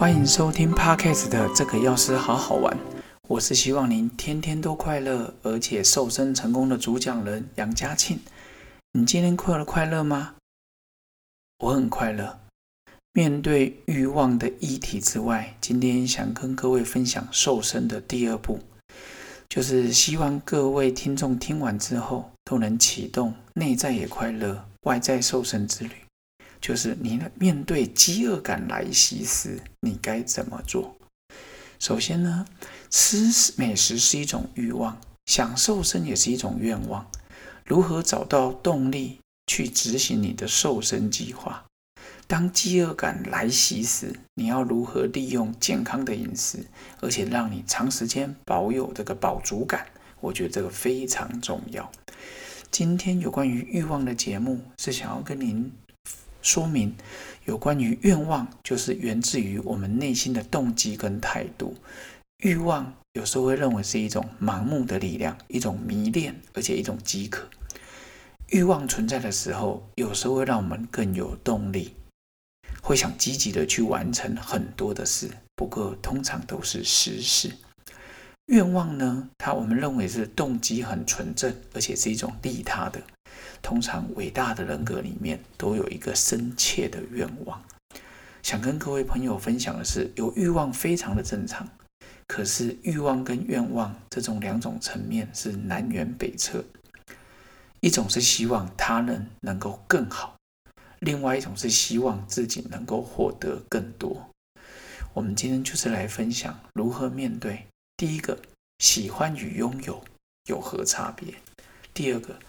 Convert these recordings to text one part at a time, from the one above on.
欢迎收听 Podcast 的这个药师好好玩。我是希望您天天都快乐，而且瘦身成功的主讲人杨家庆。你今天快乐快乐吗？我很快乐。面对欲望的议题之外，今天想跟各位分享瘦身的第二步，就是希望各位听众听完之后都能启动内在也快乐、外在瘦身之旅。就是你面对饥饿感来袭时，你该怎么做？首先呢，吃美食是一种欲望，想瘦身也是一种愿望。如何找到动力去执行你的瘦身计划？当饥饿感来袭时，你要如何利用健康的饮食，而且让你长时间保有这个饱足感？我觉得这个非常重要。今天有关于欲望的节目，是想要跟您说明，有关于愿望，就是源自于我们内心的动机跟态度。欲望有时候会认为是一种盲目的力量，一种迷恋，而且一种饥渴。欲望存在的时候，有时候会让我们更有动力。会想积极的去完成很多的事，不过通常都是实事。愿望呢，它我们认为是动机很纯正，而且是一种利他的。通常伟大的人格里面都有一个深切的愿望。想跟各位朋友分享的是，有欲望非常的正常，可是欲望跟愿望这种两种层面是南辕北辙。一种是希望他人能够更好。另外一种是希望自己能够获得更多。我们今天就是来分享如何面对第一个喜欢与拥有有何差别？第二个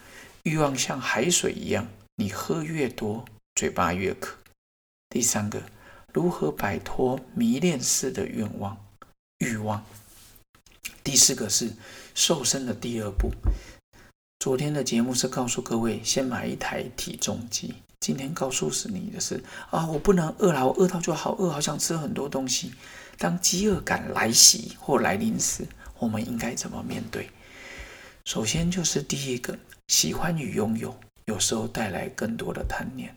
欲望像海水一样，你喝越多，嘴巴越渴。第三个如何摆脱迷恋式的愿望欲望？第四个是瘦身的第二步。昨天的节目是告诉各位先买一台体重机。今天告诉是你的是啊，我不能饿了，我饿到就好饿，好想吃很多东西。当饥饿感来袭或来临时，我们应该怎么面对？首先就是第一个，喜欢与拥有有时候带来更多的贪念。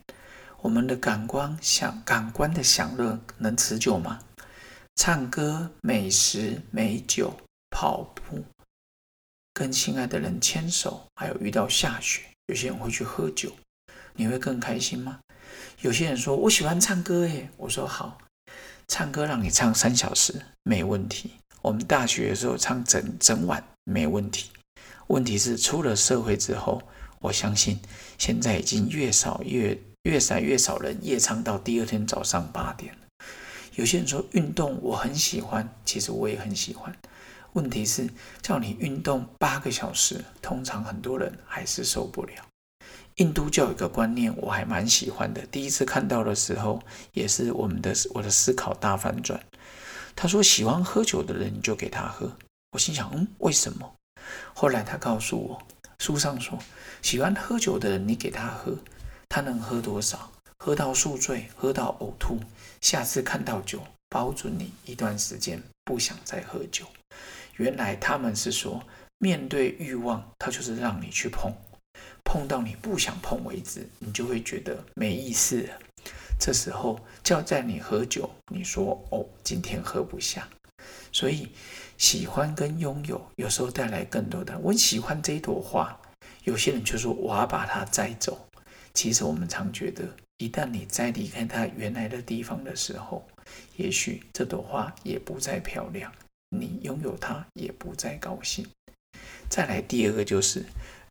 我们的感官享感官的享乐能持久吗？唱歌、美食、美酒、跑步、跟心爱的人牵手，还有遇到下雪，有些人会去喝酒。你会更开心吗？有些人说我喜欢唱歌，诶，我说好，唱歌让你唱三小时没问题。我们大学的时候唱整整晚没问题。问题是出了社会之后，我相信现在已经越少越越少越少人夜唱到第二天早上八点。有些人说运动我很喜欢，其实我也很喜欢。问题是叫你运动八个小时，通常很多人还是受不了。印度教有个观念，我还蛮喜欢的。第一次看到的时候，也是我们的我的思考大反转。他说：“喜欢喝酒的人，你就给他喝。”我心想：“嗯，为什么？”后来他告诉我，书上说，喜欢喝酒的人，你给他喝，他能喝多少？喝到宿醉，喝到呕吐。下次看到酒，保准你一段时间不想再喝酒。原来他们是说，面对欲望，他就是让你去碰。碰到你不想碰为止，你就会觉得没意思。这时候叫在你喝酒，你说哦，今天喝不下。所以喜欢跟拥有有时候带来更多的。我喜欢这一朵花，有些人就说我要把它摘走。其实我们常觉得，一旦你再离开它原来的地方的时候，也许这朵花也不再漂亮，你拥有它也不再高兴。再来第二个就是。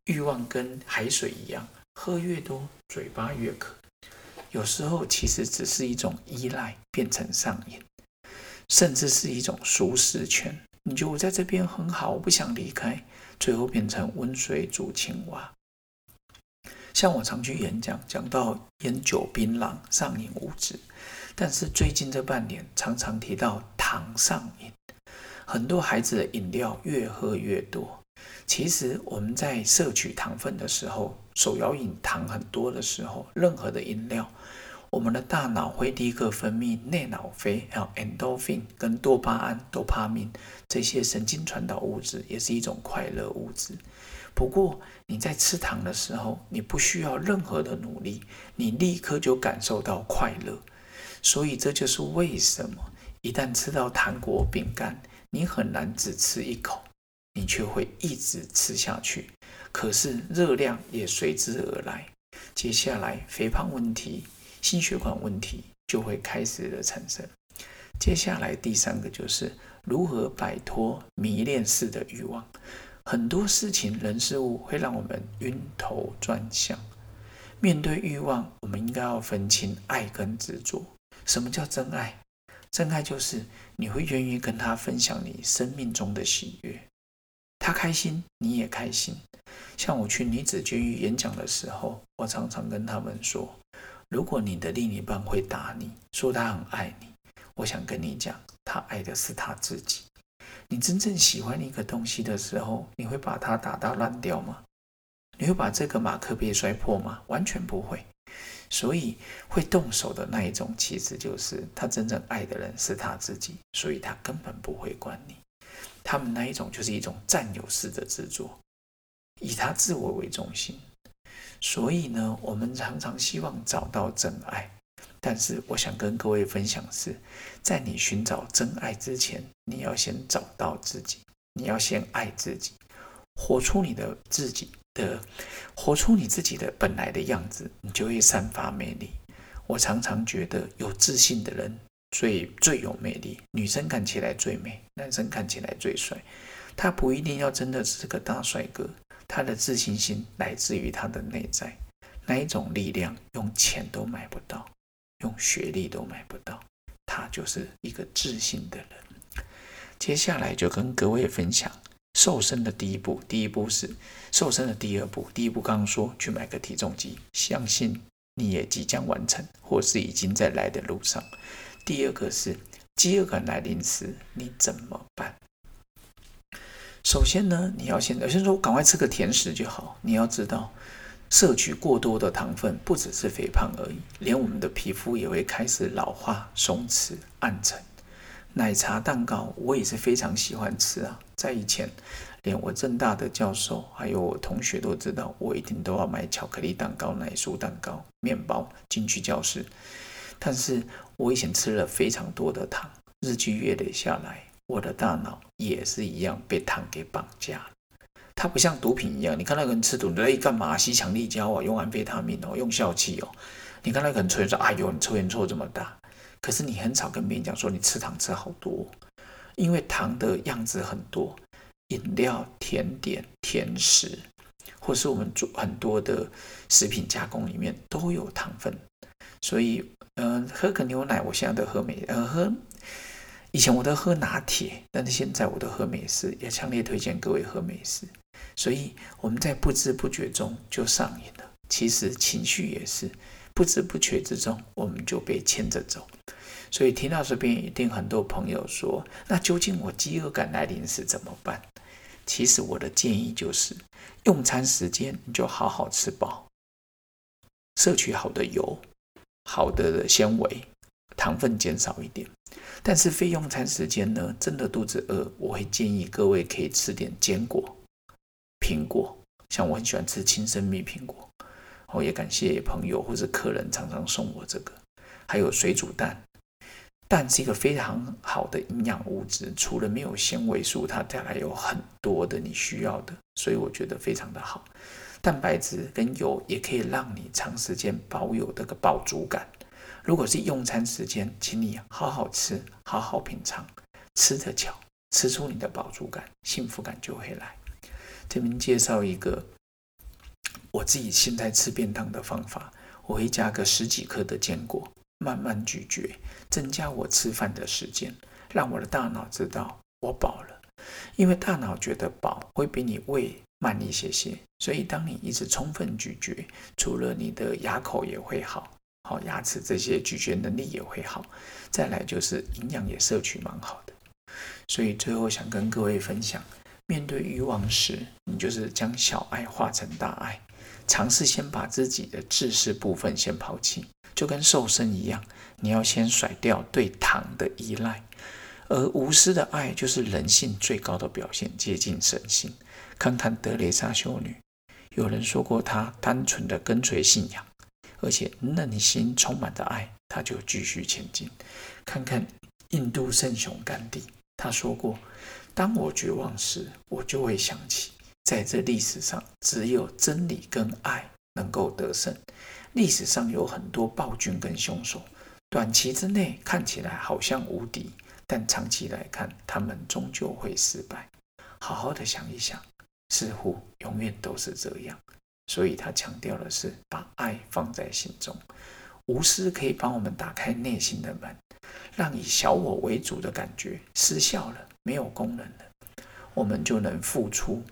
欲望跟海水一样，喝越多，嘴巴越渴。有时候其实只是一种依赖变成上瘾，甚至是一种舒适圈。你觉得我在这边很好，我不想离开，最后变成温水煮青蛙。像我常去演讲，讲到烟酒槟榔上瘾物质，但是最近这半年常常提到糖上瘾，很多孩子的饮料越喝越多。其实我们在摄取糖分的时候，手摇饮糖很多的时候，任何的饮料，我们的大脑会立刻分泌内脑啡，还有 endorphin 跟多巴胺、多巴胺这些神经传导物质，也是一种快乐物质。不过你在吃糖的时候，你不需要任何的努力，你立刻就感受到快乐。所以这就是为什么一旦吃到糖果、饼干，你很难只吃一口，你却会一直吃下去。可是热量也随之而来。接下来，肥胖问题、心血管问题就会开始的产生。接下来第三个就是如何摆脱迷恋式的欲望。很多事情、人、事物会让我们晕头转向。面对欲望，我们应该要分清爱跟执着。什么叫真爱？真爱就是你会愿意跟他分享你生命中的喜悦，他开心，你也开心。像我去女子监狱演讲的时候，我常常跟他们说：如果你的另一半会打你，说他很爱你。我想跟你讲，他爱的是他自己。你真正喜欢一个东西的时候，你会把它打到烂掉吗？你会把这个马克杯摔破吗？完全不会。所以会动手的那一种，其实就是他真正爱的人是他自己，所以他根本不会管你。他们那一种就是一种占有式的制作，以他自我为中心。所以呢，我们常常希望找到真爱。但是我想跟各位分享是，在你寻找真爱之前，你要先找到自己，你要先爱自己，活出你的自己的，活出你自己的本来的样子，你就会散发魅力。我常常觉得有自信的人最最有魅力，女生看起来最美，男生看起来最帅。他不一定要真的是个大帅哥，他的自信心来自于他的内在，那一种力量用钱都买不到。用学历都买不到，他就是一个自信的人。接下来就跟各位分享瘦身的第一步。第一步是瘦身的第二步。第一步刚刚说去买个体重机，相信你也即将完成，或是已经在来的路上。第二个是饥饿感来临时你怎么办？首先呢，你要先先说赶快吃个甜食就好。你要知道。摄取过多的糖分，不只是肥胖而已，连我们的皮肤也会开始老化、松弛、暗沉。奶茶、蛋糕，我也是非常喜欢吃啊。在以前，连我正大的教授还有我同学都知道，我一定都要买巧克力蛋糕、奶酥蛋糕、面包进去教室。但是我以前吃了非常多的糖，日积月累下来，我的大脑也是一样被糖给绑架。它不像毒品一样，你看那个人吃毒，你哎，干嘛吸强力胶啊，用安非他命哦，用笑气哦。你看那个人抽烟说，哎呦，你抽烟抽这么大，可是你很少跟别人讲说你吃糖吃好多，因为糖的样子很多，饮料、甜点、甜食，或是我们做很多的食品加工里面都有糖分，所以，呃，喝个牛奶，我现在都喝美，呃，喝。以前我都喝拿铁，但是现在我都喝美式，也强烈推荐各位喝美式。所以我们在不知不觉中就上瘾了。其实情绪也是不知不觉之中，我们就被牵着走。所以听到这边，一定很多朋友说：“那究竟我饥饿感来临时怎么办？”其实我的建议就是，用餐时间你就好好吃饱，摄取好的油、好的纤维，糖分减少一点。但是非用餐时间呢，真的肚子饿，我会建议各位可以吃点坚果、苹果。像我很喜欢吃青生蜜苹果，我也感谢朋友或者客人常常送我这个。还有水煮蛋，蛋是一个非常好的营养物质，除了没有纤维素，它带来有很多的你需要的，所以我觉得非常的好。蛋白质跟油也可以让你长时间保有这个饱足感。如果是用餐时间，请你好好吃，好好品尝，吃得巧，吃出你的饱足感，幸福感就会来。这边介绍一个我自己现在吃便当的方法，我会加个十几克的坚果，慢慢咀嚼，增加我吃饭的时间，让我的大脑知道我饱了。因为大脑觉得饱会比你胃慢一些些，所以当你一直充分咀嚼，除了你的牙口也会好。好，牙齿这些咀嚼能力也会好。再来就是营养也摄取蛮好的。所以最后想跟各位分享，面对欲望时，你就是将小爱化成大爱，尝试先把自己的自私部分先抛弃，就跟瘦身一样，你要先甩掉对糖的依赖。而无私的爱就是人性最高的表现，接近神性。看看德蕾莎修女，有人说过她单纯的跟随信仰。而且内心充满着爱，她就继续前进。看看印度圣雄甘地，他说过：“当我绝望时，我就会想起，在这历史上，只有真理跟爱能够得胜。历史上有很多暴君跟凶手，短期之内看起来好像无敌，但长期来看，他们终究会失败。好好的想一想，似乎永远都是这样。所以他强调的是，把爱放在心中。”无私可以帮我们打开内心的门，让以小我为主的感觉失效了，没有功能了，我们就能付出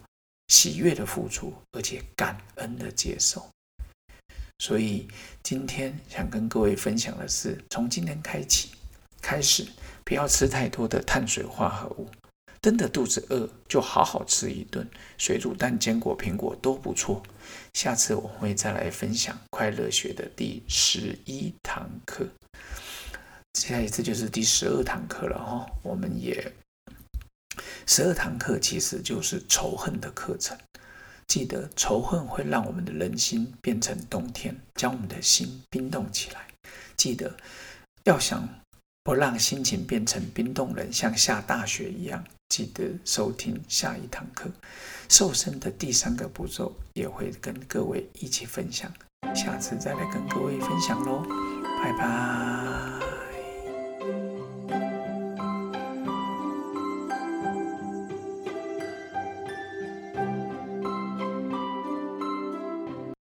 喜悦的付出，而且感恩的接受。所以今天想跟各位分享的是，从今天开启，开始不要吃太多的碳水化合物。真的肚子饿，就好好吃一顿水煮蛋、坚果、苹果都不错。下次我会再来分享快乐学的第十一堂课，下一次就是第十二堂课了哈。我们也十二堂课其实就是仇恨的课程。记得仇恨会让我们的人心变成冬天，将我们的心冰冻起来。记得要想不让心情变成冰冻人，像下大雪一样。记得收听下一堂课，瘦身的第三个步骤也会跟各位一起分享，下次再来跟各位分享喽，拜拜。